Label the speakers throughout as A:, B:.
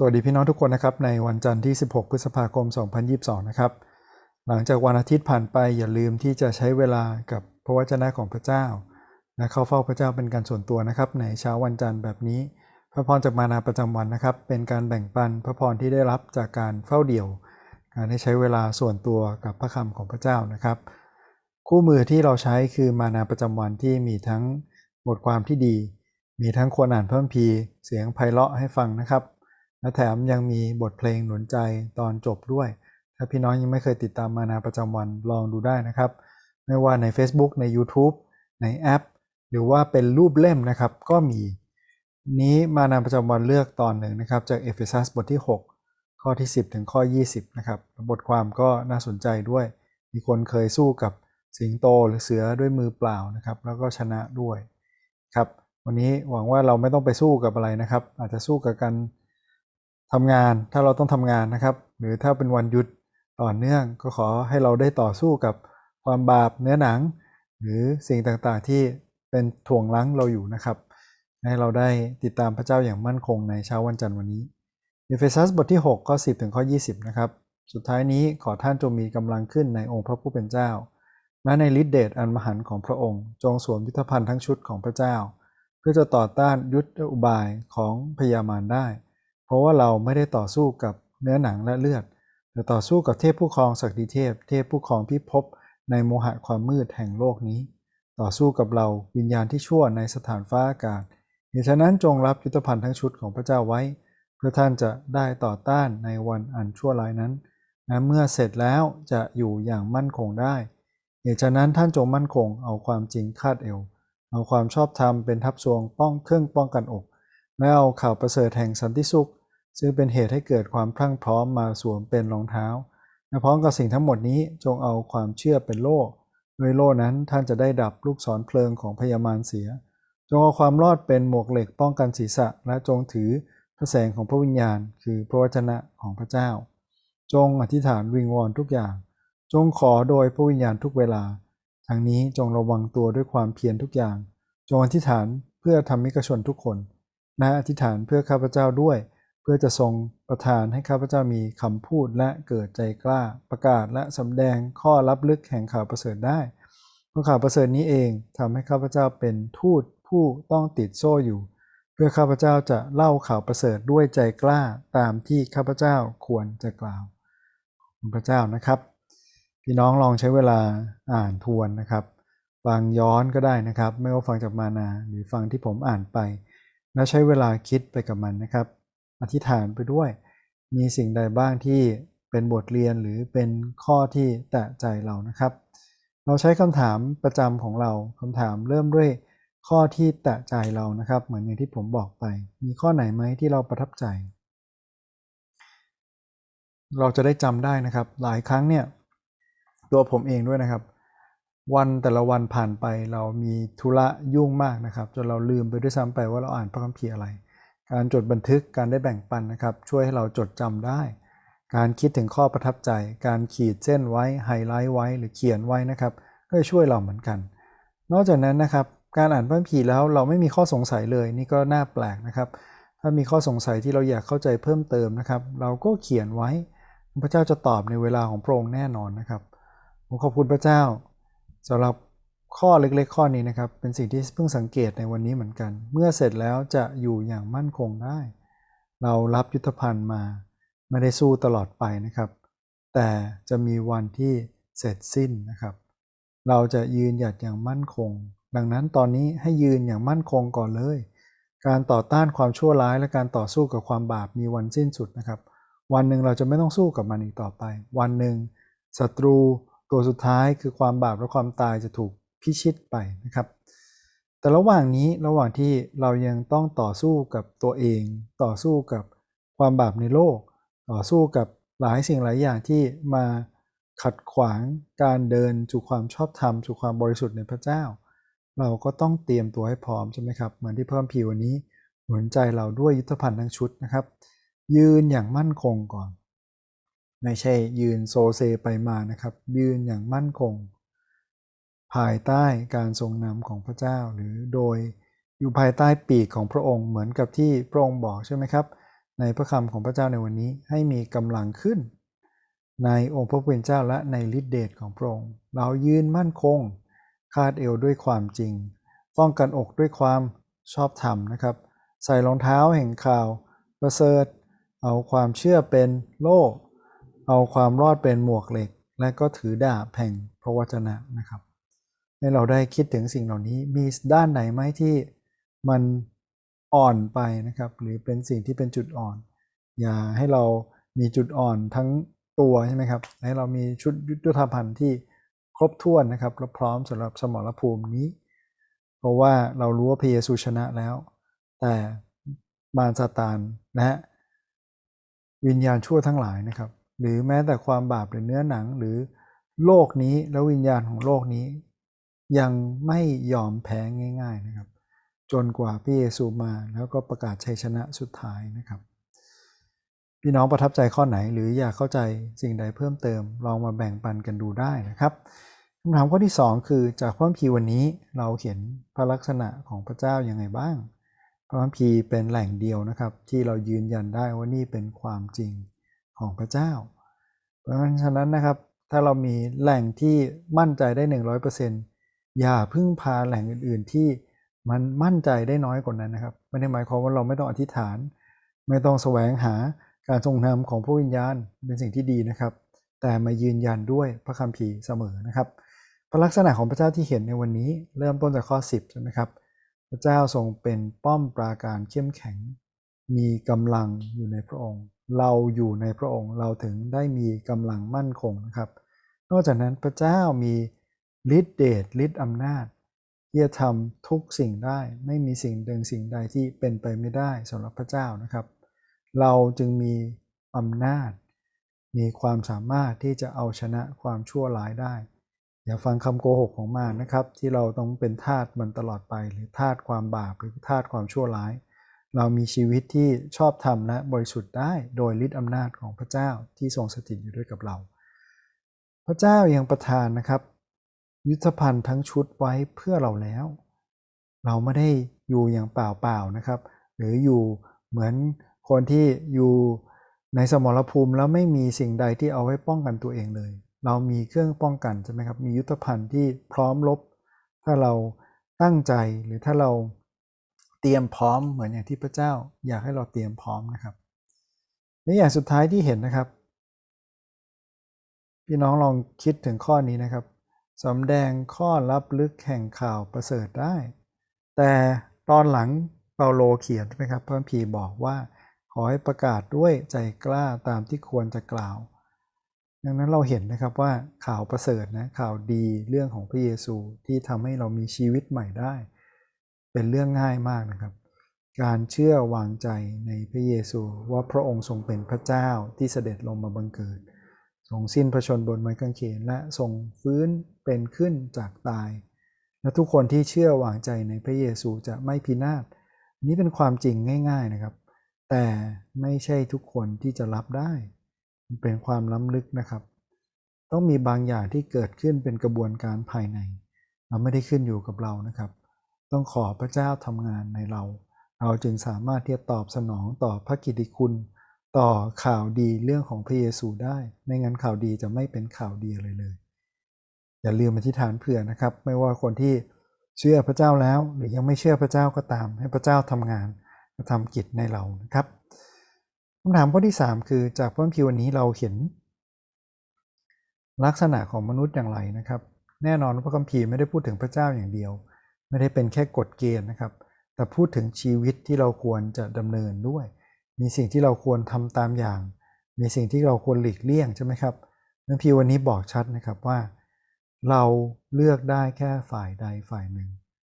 A: สวัสดีพี่น้องทุกคนนะครับในวันจันทร์ที่ 16 พฤษภาคม 2022 นะครับ หลังจากวันอาทิตย์ผ่านไปอย่าลืมที่จะใช้เวลากับพระวจนะของพระเจ้าและเข้าเฝ้าพระเจ้าเป็นการส่วนตัวนะครับในเช้าวันจันทร์แบบนี้ พระพรจากมานาประจำวันนะครับ เป็นการแบ่งปันพระพรที่ได้รับจากการเฝ้าเดี่ยว การได้ใช้เวลาส่วนตัวกับพระคำของพระเจ้านะครับ คู่มือที่เราใช้คือมานาประจำวันที่มีทั้งบทความที่ดี มีทั้งควรอ่านเพิ่มพีเสียงไพเราะให้ฟังนะครับ และแถมยังมีบทเพลงหนุนใจตอนจบด้วย ถ้าพี่น้องยังไม่เคยติดตามมานาประจำวันลองดูได้นะครับ ไม่ว่าใน Facebook ใน YouTube ในแอป หรือว่าเป็นรูปเล่มนะครับ ก็มีนี้มานาประจำวันเลือกตอนหนึ่งนะครับ จากเอเฟซัสบทที่ 6 ข้อที่ 10 ถึงข้อ 20 นะครับ บทความก็น่าสนใจด้วย มีคนเคยสู้กับสิงโตหรือเสือด้วยมือเปล่านะครับ แล้วก็ชนะด้วยครับ วันนี้หวังว่าเราไม่ต้องไปสู้กับอะไรนะครับ อาจจะสู้กับการ ทำงานถ้าเราต้องทำงานนะครับ หรือถ้าเป็นวันหยุดต่อเนื่องก็ขอให้เราได้ต่อสู้กับความบาปเนื้อหนัง หรือสิ่งต่างๆที่เป็นถ่วงลังเราอยู่นะครับ ให้เราได้ติดตามพระเจ้าอย่างมั่นคงในเช้าวันจันทร์วันนี้เอเฟซัสบทที่6ข้อ10 ถึงข้อ 20 นะครับ สุดท้ายนี้ขอท่านจงมีกำลังขึ้นในองค์พระผู้เป็นเจ้า และในฤทธิเดชอันมหันของพระองค์ จงสวมยุทธภัณฑ์ทั้งชุดของพระเจ้า เพื่อจะต่อต้านยุทธอุบายของพยามารได้ เพราะว่าเราไม่ได้ต่อสู้กับเนื้อหนังและเลือด แต่ต่อสู้กับเทพผู้ครองศักดิเทพ เทพผู้ครองพิภพในโมหะความมืดแห่งโลกนี้ ต่อสู้กับเราวิญญาณที่ชั่วในสถานฟ้าอากาศเหตุฉะนั้นจงรับยุทธภัณฑ์ทั้งชุดของพระเจ้าไว้ เพื่อท่านจะได้ต่อต้านในวันอันชั่วร้ายนั้นและเมื่อเสร็จแล้วจะอยู่อย่างมั่นคงได้เหตุฉะนั้นท่านจงมั่นคงเอาความจริงคาดเอว เอาความชอบธรรมเป็นทับทรวงป้องเครื่องป้องกันอก และเอาข่าวประเสริฐแห่งสันติสุข ซึ่งเป็นเหตุให้เกิดความพรั่งพร้อมมาสวมเป็นรองเท้าและพร้อมกับสิ่งทั้งหมดนี้จงเอาความเชื่อเป็นโล่ด้วยโล่นั้นท่านจะได้ดับลูกศรเพลิงของพยามารเสีย จงเอาความรอดเป็นหมวกเหล็กป้องกันศีรษะ และจงถือพระแสงของพระวิญญาณ คือพระวจนะของพระเจ้า จงอธิษฐานวิงวอนทุกอย่าง จงขอโดยพระวิญญาณทุกเวลาทั้งนี้จงระวังตัวด้วยความเพียรทุกอย่าง จงอธิษฐานเพื่อทำมิกชนทุกคนและอธิษฐานเพื่อข้าพเจ้าด้วย พื่อจะทรงประทานให้ข้าพเจ้ามีคำพูดและเกิดใจกล้า ประกาศและสำแดงข้อลับลึกแห่งข่าวประเสริฐได้เพราะข่าวประเสริฐนี้เองทำให้ข้าพเจ้าเป็นทูตผู้ต้องติดโซ่อยู่ เพื่อข้าพเจ้าจะเล่าข่าวประเสริฐด้วยใจกล้าตามที่ข้าพเจ้าควรจะกล่าวพระเจ้านะครับพี่น้องลองใช้เวลาอ่านทวนนะครับ ฟังย้อนก็ได้นะครับ ไม่ว่าฟังจากมานาหรือฟังที่ผมอ่านไป และใช้เวลาคิดไปกับมันนะครับ อธิษฐานไปด้วย มีสิ่งใดบ้างที่เป็นบทเรียนหรือเป็นข้อที่แตะใจเรานะครับ เราใช้คำถามประจำของเราคำถามเริ่มด้วยข้อที่แตะใจเรานะครับ เหมือนอย่างที่ผมบอกไป มีข้อไหนไหมที่เราประทับใจ เราจะได้จำได้นะครับ หลายครั้งเนี่ยตัวผมเองด้วยนะครับ วันแต่ละวันผ่านไปเรามีธุระยุ่งมากนะครับ จนเราลืมไปด้วยซ้ำไปว่าเราอ่านพระคัมภีร์อะไร การจดบันทึกการได้แบ่งปันนะครับ ช่วยให้เราจดจำได้ การคิดถึงข้อประทับใจ การขีดเส้นไว้ไฮไลท์ไว้หรือเขียนไว้นะครับ ก็จะช่วยเราเหมือนกัน นอกจากนั้นนะครับ การอ่านพระคัมภีร์แล้วเราไม่มีข้อสงสัยเลย นี่ก็น่าแปลกนะครับ ถ้ามีข้อสงสัยที่เราอยากเข้าใจเพิ่มเติมนะครับ เราก็เขียนไว้ พระเจ้าจะตอบในเวลาของพระองค์แน่นอนนะครับผมขอบคุณพระเจ้าสำหรับ ข้อเล็กๆ ข้อนี้นะครับ เป็นสิ่งที่เพิ่งสังเกตในวันนี้เหมือนกัน เมื่อเสร็จแล้วจะอยู่อย่างมั่นคงได้ เรารับยุทธภัณฑ์มา ไม่ได้สู้ตลอดไปนะครับ แต่จะมีวันที่เสร็จสิ้นนะครับ เราจะยืนหยัดอย่างมั่นคง ดังนั้นตอนนี้ให้ยืนอย่างมั่นคงก่อนเลย การต่อต้านความชั่วร้ายและการต่อสู้กับความบาปมีวันสิ้นสุดนะครับ วันหนึ่งเราจะไม่ต้องสู้กับมันอีกต่อไป วันหนึ่งศัตรูตัวสุดท้ายคือความบาปและความตายจะถูก พิชิตไปนะครับ แต่ระหว่างนี้ระหว่างที่เรายังต้องต่อสู้กับตัวเอง ต่อสู้กับความบาปในโลก ต่อสู้กับหลายสิ่งหลายอย่างที่มาขัดขวางการเดินสู่ความชอบธรรมสู่ความบริสุทธิ์ในพระเจ้า เราก็ต้องเตรียมตัวให้พร้อมใช่ไหมครับเหมือนที่เพิ่มพีวันนี้หนุนใจเราด้วยยุทธภัณฑ์ทั้งชุดนะครับ ยืนอย่างมั่นคงก่อน ไม่ใช่ยืนโซเซไปมานะครับ ยืนอย่างมั่นคง ภายใต้การทรงนำของพระเจ้า หรือโดยอยู่ภายใต้ปีกของพระองค์เหมือนกับที่พระองค์บอกใช่ไหมครับ ในพระคำของพระเจ้าในวันนี้ให้มีกำลังขึ้น ในองค์พระผู้เป็นเจ้าและในฤทธิเดชของพระองค์ เรายืนมั่นคง คาดเอวด้วยความจริง ป้องกันอกด้วยความชอบธรรมนะครับ ใส่รองเท้าแห่งข่าวประเสริฐเอาความเชื่อเป็นโล่เอาความรอดเป็นหมวกเหล็ก และก็ถือดาบแห่งพระวจนะนะครับ ให้เราได้คิดถึงสิ่งเหล่านี้มีด้านไหนไหมที่มันอ่อนไปนะครับ หรือเป็นสิ่งที่เป็นจุดอ่อน อย่าให้เรามีจุดอ่อนทั้งตัวใช่ไหมครับ ให้เรามีชุดยุทธภัณฑ์ที่ครบถ้วนนะครับและพร้อมสำหรับสมรภูมินี้ เพราะว่าเรารู้ว่าพระเยซูชนะแล้ว แต่มารซาตานนะฮะวิญญาณชั่วทั้งหลายนะครับ หรือแม้แต่ความบาปหรือเนื้อหนังหรือโลกนี้แล้ววิญญาณของโลกนี้ ยังไม่ยอมแพ้ง่าย ๆนะครับ จนกว่าพระเยซูมาแล้วก็ประกาศชัยชนะสุดท้ายนะครับ พี่น้องประทับใจข้อไหน หรืออยากเข้าใจสิ่งใดเพิ่มเติม ลองมาแบ่งปันกันดูได้นะครับคำถามข้อที่ 2 คือจากพระคัมภีร์วันนี้เราเห็นพระลักษณะของพระเจ้ายัางไงบ้าง พระคัมภีร์เป็นแหล่งเดียวนะครับ ที่เรายืนยันได้ว่านี่เป็นความจริงของพระเจ้า เพราะฉะนั้นนะครับถ้าเรามีแหล่งที่มั่นใจได้ 100% อย่าพึ่งพาแหล่งอื่น ๆ ที่มันมั่นใจได้น้อยกว่านั้นนะครับไม่ได้หมายความว่าเราไม่ต้องอธิษฐาน ไม่ต้องแสวงหาการทรงนำของผู้วิญญาณเป็นสิ่งที่ดีนะครับ แต่มายืนยันด้วยพระคัมภีร์เสมอนะครับพระลักษณะของพระเจ้าที่เห็นในวันนี้เริ่มต้นจากข้อ 10ใช่ไหมครับ พระเจ้าทรงเป็นป้อมปราการเข้มแข็ง มีกำลังอยู่ในพระองค์ เราอยู่ในพระองค์เราถึงได้มีกำลังมั่นคงนะครับ นอกจากนั้นพระเจ้ามี ฤทธิเดชฤทธิอำนาจที่จะทำทุกสิ่งได้ ไม่มีสิ่งใดสิ่งใดที่เป็นไปไม่ได้สำหรับพระเจ้านะครับ เราจึงมีอำนาจ มีความสามารถที่จะเอาชนะความชั่วร้ายได้อย่าฟังคำโกหกของมารนะครับ ที่เราต้องเป็นทาสมันตลอดไป หรือทาสความบาปหรือทาสความชั่วร้าย เรามีชีวิตที่ชอบธรรมและบริสุทธิ์ได้โดยฤทธิอำนาจของพระเจ้าที่ทรงสถิตอยู่ด้วยกับเรา พระเจ้ายังประทานนะครับ ยุทธภัณฑ์ทั้งชุดไว้เพื่อเราแล้ว เราไม่ได้อยู่อย่างเปล่าๆนะครับ หรืออยู่เหมือนคนที่อยู่ในสมรภูมิแล้วไม่มีสิ่งใดที่เอาไว้ป้องกันตัวเองเลย เรามีเครื่องป้องกันใช่ไหมครับ มียุทธภัณฑ์ที่พร้อมรบถ้าเราตั้งใจหรือถ้าเราเตรียมพร้อมเหมือนอย่างที่พระเจ้า อยากให้เราเตรียมพร้อมนะครับในอย่างสุดท้ายที่เห็นนะครับ พี่น้องลองคิดถึงข้อนี้นะครับ สำแดงข้อลับลึกแห่งข่าวประเสริฐได้ แต่ตอนหลังเปาโลเขียนใช่ไหมครับพระพีบอกว่า ขอให้ประกาศด้วยใจกล้าตามที่ควรจะกล่าว ดังนั้นเราเห็นนะครับว่าข่าวประเสริฐนะข่าวดีเรื่องของพระเยซูที่ทำให้เรามีชีวิตใหม่ได้ เป็นเรื่องง่ายมากนะครับ การเชื่อวางใจในพระเยซูว่าพระองค์ทรงเป็นพระเจ้าที่เสด็จลงมาบังเกิดทรงสิ้นพระชนบนไม้กางเขนและทรงฟื้น เป็นขึ้นจากตาย และทุกคนที่เชื่อวางใจในพระเยซูจะไม่พินาศนี้เป็นความจริงง่าย ๆนะครับ แต่ไม่ใช่ทุกคนที่จะรับได้ เป็นความล้ำลึกนะครับ ต้องมีบางอย่างที่เกิดขึ้นเป็นกระบวนการภายใน เราไม่ได้ขึ้นอยู่กับเรานะครับ ต้องขอพระเจ้าทำงานในเรา เราจึงสามารถที่จะตอบสนองต่อพระกิติคุณ ต่อข่าวดีเรื่องของพระเยซูได้ ไม่งั้นข่าวดีจะไม่เป็นข่าวดีเลยเลย อย่าลืมอธิษฐานเผื่อนะครับ ไม่ว่าคนที่เชื่อพระเจ้าแล้ว หรือยังไม่เชื่อพระเจ้าก็ตาม ให้พระเจ้าทำงานทำกิจในเรานะครับคำถามข้อที่ 3 คือจากพระคัมภีร์วันนี้เราเห็น ลักษณะของมนุษย์อย่างไรนะครับ แน่นอนพระคัมภีร์ไม่ได้พูดถึงพระเจ้าอย่างเดียว ไม่ได้เป็นแค่กฎเกณฑ์นะครับ แต่พูดถึงชีวิตที่เราควรจะดำเนินด้วย มีสิ่งที่เราควรทำตามอย่าง มีสิ่งที่เราควรหลีกเลี่ยงใช่ไหมครับพระคัมภีร์วันนี้บอกชัดนะครับว่า เราเลือกได้แค่ฝ่ายใดฝ่ายหนึ่ง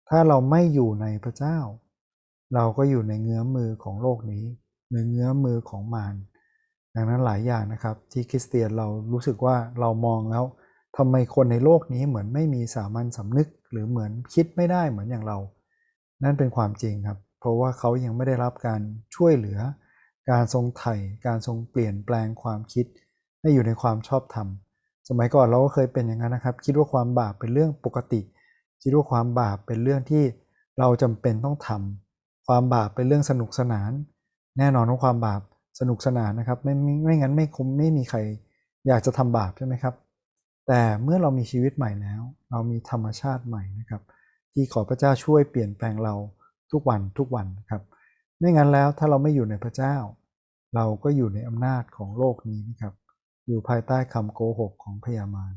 A: ถ้าเราไม่อยู่ในพระเจ้า เราก็อยู่ในเงื้อมือของโลกนี้ในเงื้อมือของมารดังนั้นหลายอย่างนะครับ ที่คริสเตียนเรารู้สึกว่าเรามองแล้วทำไมคนในโลกนี้เหมือนไม่มีสามัญสำนึก หรือเหมือนคิดไม่ได้เหมือนอย่างเรา นั่นเป็นความจริงครับ เพราะว่าเขายังไม่ได้รับการช่วยเหลือ การทรงไถ่การทรงเปลี่ยนแปลงความคิด ให้อยู่ในความชอบธรรม สมัยก่อนเราก็เคยเป็นอย่างนั้นนะครับ คิดว่าความบาปเป็นเรื่องปกติ คิดว่าความบาปเป็นเรื่องที่เราจำเป็นต้องทำความบาปเป็นเรื่องสนุกสนาน แน่นอนว่าความบาปสนุกสนานนะครับ ไม่ไม่ไม่งั้นไม่คุ้มไม่มีใครอยากจะทำบาปใช่ไหมครับ แต่เมื่อเรามีชีวิตใหม่แล้ว เรามีธรรมชาติใหม่นะครับ ที่ขอพระเจ้าช่วยเปลี่ยนแปลงเราทุกวันทุกวันครับ ไม่งั้นแล้วถ้าเราไม่อยู่ในพระเจ้า เราก็อยู่ในอำนาจของโลกนี้นะครับ อยู่ภายใต้คำโกหกของพยามาร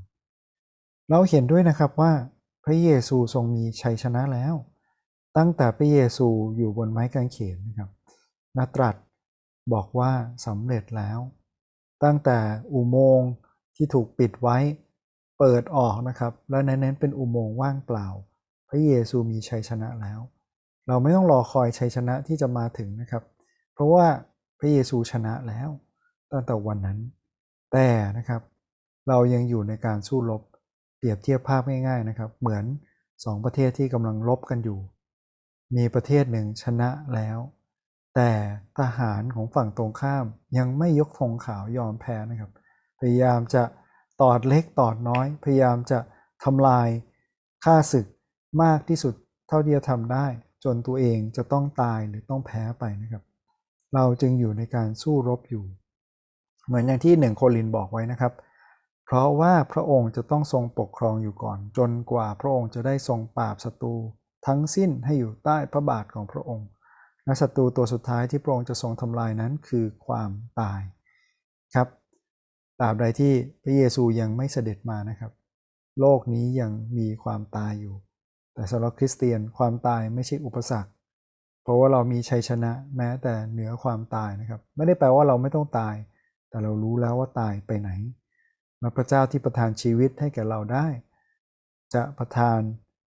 A: เราเห็นด้วยนะครับว่าพระเยซูทรงมีชัยชนะแล้ว ตั้งแต่พระเยซูอยู่บนไม้กางเขนนะครับนัตรัสบอกว่าสำเร็จแล้ว ตั้งแต่อุโมงค์ที่ถูกปิดไว้เปิดออกนะครับ และในนั้นเป็นอุโมงค์ว่างเปล่า พระเยซูมีชัยชนะแล้ว เราไม่ต้องรอคอยชัยชนะที่จะมาถึงนะครับ เพราะว่าพระเยซูชนะแล้ว ตั้งแต่วันนั้น แต่นะครับเรายังอยู่ในการสู้รบเปรียบเทียบภาพง่ายๆนะครับ เหมือนสองประเทศที่กำลังรบกันอยู่ มีประเทศหนึ่งชนะแล้ว แต่ทหารของฝั่งตรงข้ามยังไม่ยกธงขาวยอมแพ้นะครับ พยายามจะตอดเล็กตอดน้อย พยายามจะทำลายค่าศึกมากที่สุดเท่าที่จะทำได้ จนตัวเองจะต้องตายหรือต้องแพ้ไปนะครับ เราจึงอยู่ในการสู้รบอยู่ เหมือนอย่างที่หนึ่งโคลินบอกไว้นะครับ เพราะว่าพระองค์จะต้องทรงปกครองอยู่ก่อน จนกว่าพระองค์จะได้ทรงปราบศัตรูทั้งสิ้นให้อยู่ใต้พระบาทของพระองค์และศัตรูตัวสุดท้ายที่พระองค์จะทรงทำลายนั้นคือความตายครับตราบใดที่พระเยซูยังไม่เสด็จมานะครับ โลกนี้ยังมีความตายอยู่ แต่สำหรับคริสเตียนความตายไม่ใช่อุปสรรค เพราะว่าเรามีชัยชนะแม้แต่เหนือความตายนะครับ ไม่ได้แปลว่าเราไม่ต้องตาย แต่เรารู้แล้วว่าตายไปไหนมาพระเจ้าที่ประทานชีวิตให้แก่เราได้ จะประทาน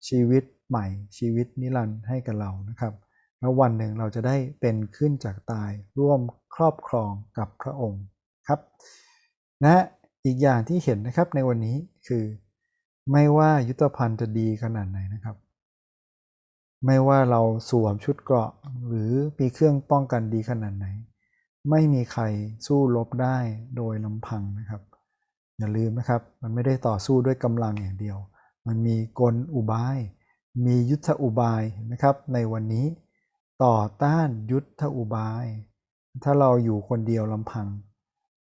A: ชีวิตใหม่ชีวิตนิรันดร์ให้กับเรานะครับ แล้ววันหนึ่งเราจะได้เป็นขึ้นจากตายร่วมครอบครองกับพระองค์ครับนะอีกอย่างที่เห็นนะครับในวันนี้คือ ไม่ว่ายุทธภัณฑ์จะดีขนาดไหนนะครับ ไม่ว่าเราสวมชุดเกราะหรือมีเครื่องป้องกันดีขนาดไหน ไม่มีใครสู้รบได้โดยลำพังนะครับ อย่าลืมนะครับ มันไม่ได้ต่อสู้ด้วยกำลังอย่างเดียว มันมีกลอุบาย มียุทธอุบายนะครับ ในวันนี้ต่อต้านยุทธอุบาย ถ้าเราอยู่คนเดียวลำพัง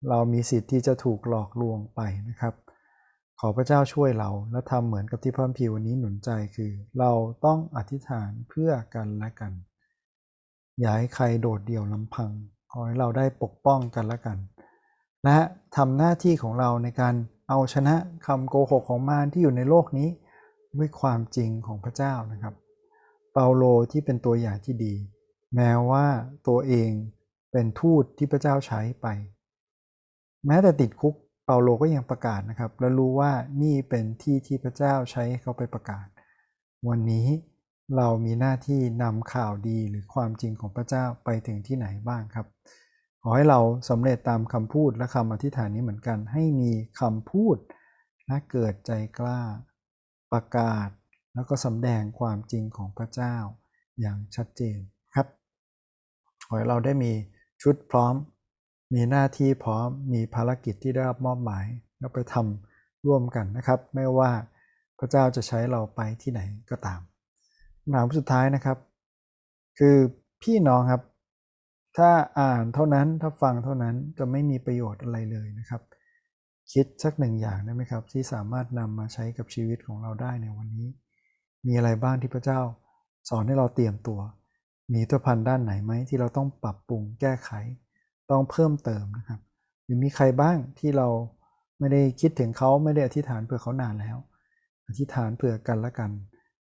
A: เรามีสิทธิ์ที่จะถูกหลอกลวงไปนะครับ ขอพระเจ้าช่วยเราและทำเหมือนกับที่พระพีวันนี้หนุนใจคือ เราต้องอธิษฐานเพื่อกันและกัน อย่าให้ใครโดดเดี่ยวลำพัง ขอให้เราได้ปกป้องกันและกัน และทำหน้าที่ของเราในการเอาชนะคำโกหกของมารที่อยู่ในโลกนี้ ด้วยความจริงของพระเจ้านะครับ เปาโลที่เป็นตัวอย่างที่ดี แม้ว่าตัวเองเป็นทูตที่พระเจ้าใช้ไป แม้แต่ติดคุกเปาโลก็ยังประกาศนะครับ และรู้ว่านี่เป็นที่ที่พระเจ้าใช้เขาไปประกาศ วันนี้ เรามีหน้าที่นำข่าวดีหรือความจริงของพระเจ้าไปถึงที่ไหนบ้างครับ ขอให้เราสำเร็จตามคำพูดและคำอธิษฐานนี้เหมือนกัน ให้มีคำพูดและเกิดใจกล้า ประกาศ แล้วก็สำแดงความจริงของพระเจ้าอย่างชัดเจนครับ ขอให้เราได้มีชุดพร้อม มีหน้าที่พร้อม มีภารกิจที่ได้รับมอบหมาย แล้วไปทำร่วมกันนะครับ ไม่ว่าพระเจ้าจะใช้เราไปที่ไหนก็ตามำถามสุดท้ายนะครับ คือพี่น้องครับ ถ้าอ่านเท่านั้นถ้าฟังเท่านั้นจะไม่มีประโยชน์อะไรเลยนะครับ คิดสักหนึ่งอย่างได้ไหมครับ ที่สามารถนำมาใช้กับชีวิตของเราได้ในวันนี้ มีอะไรบ้างที่พระเจ้า สอนให้เราเตรียมตัวมีตัวพันด้านไหนไหมที่เราต้องปรับปรุงแก้ไข ต้องเพิ่มเติมนะครับหรือมีใครบ้างที่เราไม่ได้คิดถึงเขาไม่ได้อธิษฐานเผื่อเขานานแล้ว อธิษฐานเผื่อกันละกัน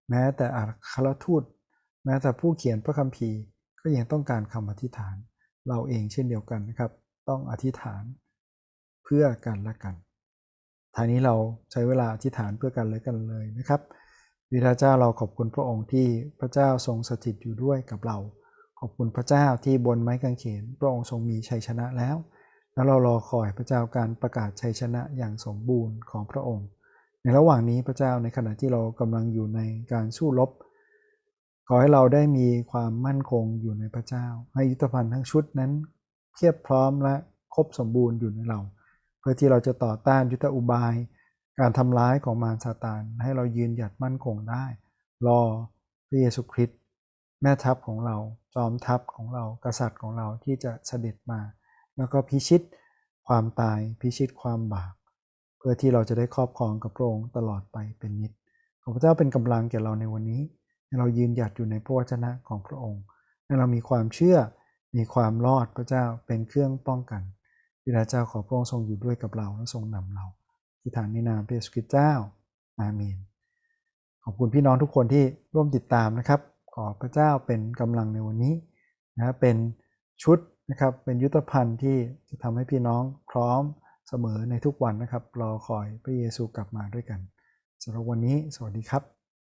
A: แม้แต่อัครทูต แม้แต่ผู้เขียนพระคัมภีร์ ก็ยังต้องการคำอธิษฐาน เราเองเช่นเดียวกันนะครับ ต้องอธิษฐานเพื่อกันละกันทางนี้เราใช้เวลาอธิษฐานเพื่อกันเลยกันเลยนะครับวิทาเจ้าเราขอบคุณพระองค์ที่พระเจ้าทรงสถิตอยู่ด้วยกับเรา ขอบคุณพระเจ้าที่บนไม้กางเขนพระองค์ทรงมีชัยชนะแล้ว แล้วเรารอคอยพระเจ้าการประกาศชัยชนะอย่างสมบูรณ์ของพระองค์ ในระหว่างนี้พระเจ้าในขณะที่เรากำลังอยู่ในการสู้รบขอให้เราได้มีความมั่นคงอยู่ในพระเจ้า ให้ยุทธภัณฑ์ทั้งชุดนั้นเพียบพร้อมและครบสมบูรณ์อยู่ในเรา เพื่อที่เราจะต่อต้านยุทธอุบาย การทำร้ายของมารซาตานให้เรายืนหยัดมั่นคงได้ รอพระเยซูคริสต์แม่ทัพของเรา จอมทัพของเรากษัตริย์ของเราที่จะเสด็จมา แล้วก็พิชิตความตายพิชิตความบาป เพื่อที่เราจะได้ครอบครองกับพระองค์ตลอดไปเป็นนิจขอพระเจ้าเป็นกำลังแก่เราในวันนี้ให้เรายืนหยัดอยู่ในพระวจนะของพระองค์ให้เรามีความเชื่อมีความรอดพระเจ้าเป็นเครื่องป้องกันพิดาเจ้าขอพระองค์ทรงอยู่ด้วยกับเราและทรงนำเราที่ฐานในนามพระเยซูคริสต์เจ้าอาเมนขอบคุณพี่น้องทุกคนที่ร่วมติดตามนะครับ ขอพระเจ้าเป็นกำลังในวันนี้นะเป็นชุดนะครับเป็นยุทธภัณฑ์ที่จะทำให้พี่น้องพร้อม เสมอในทุกวันนะครับ รอคอยพระเยซูกลับมาด้วยกันสำหรับวันนี้ สวัสดีครับ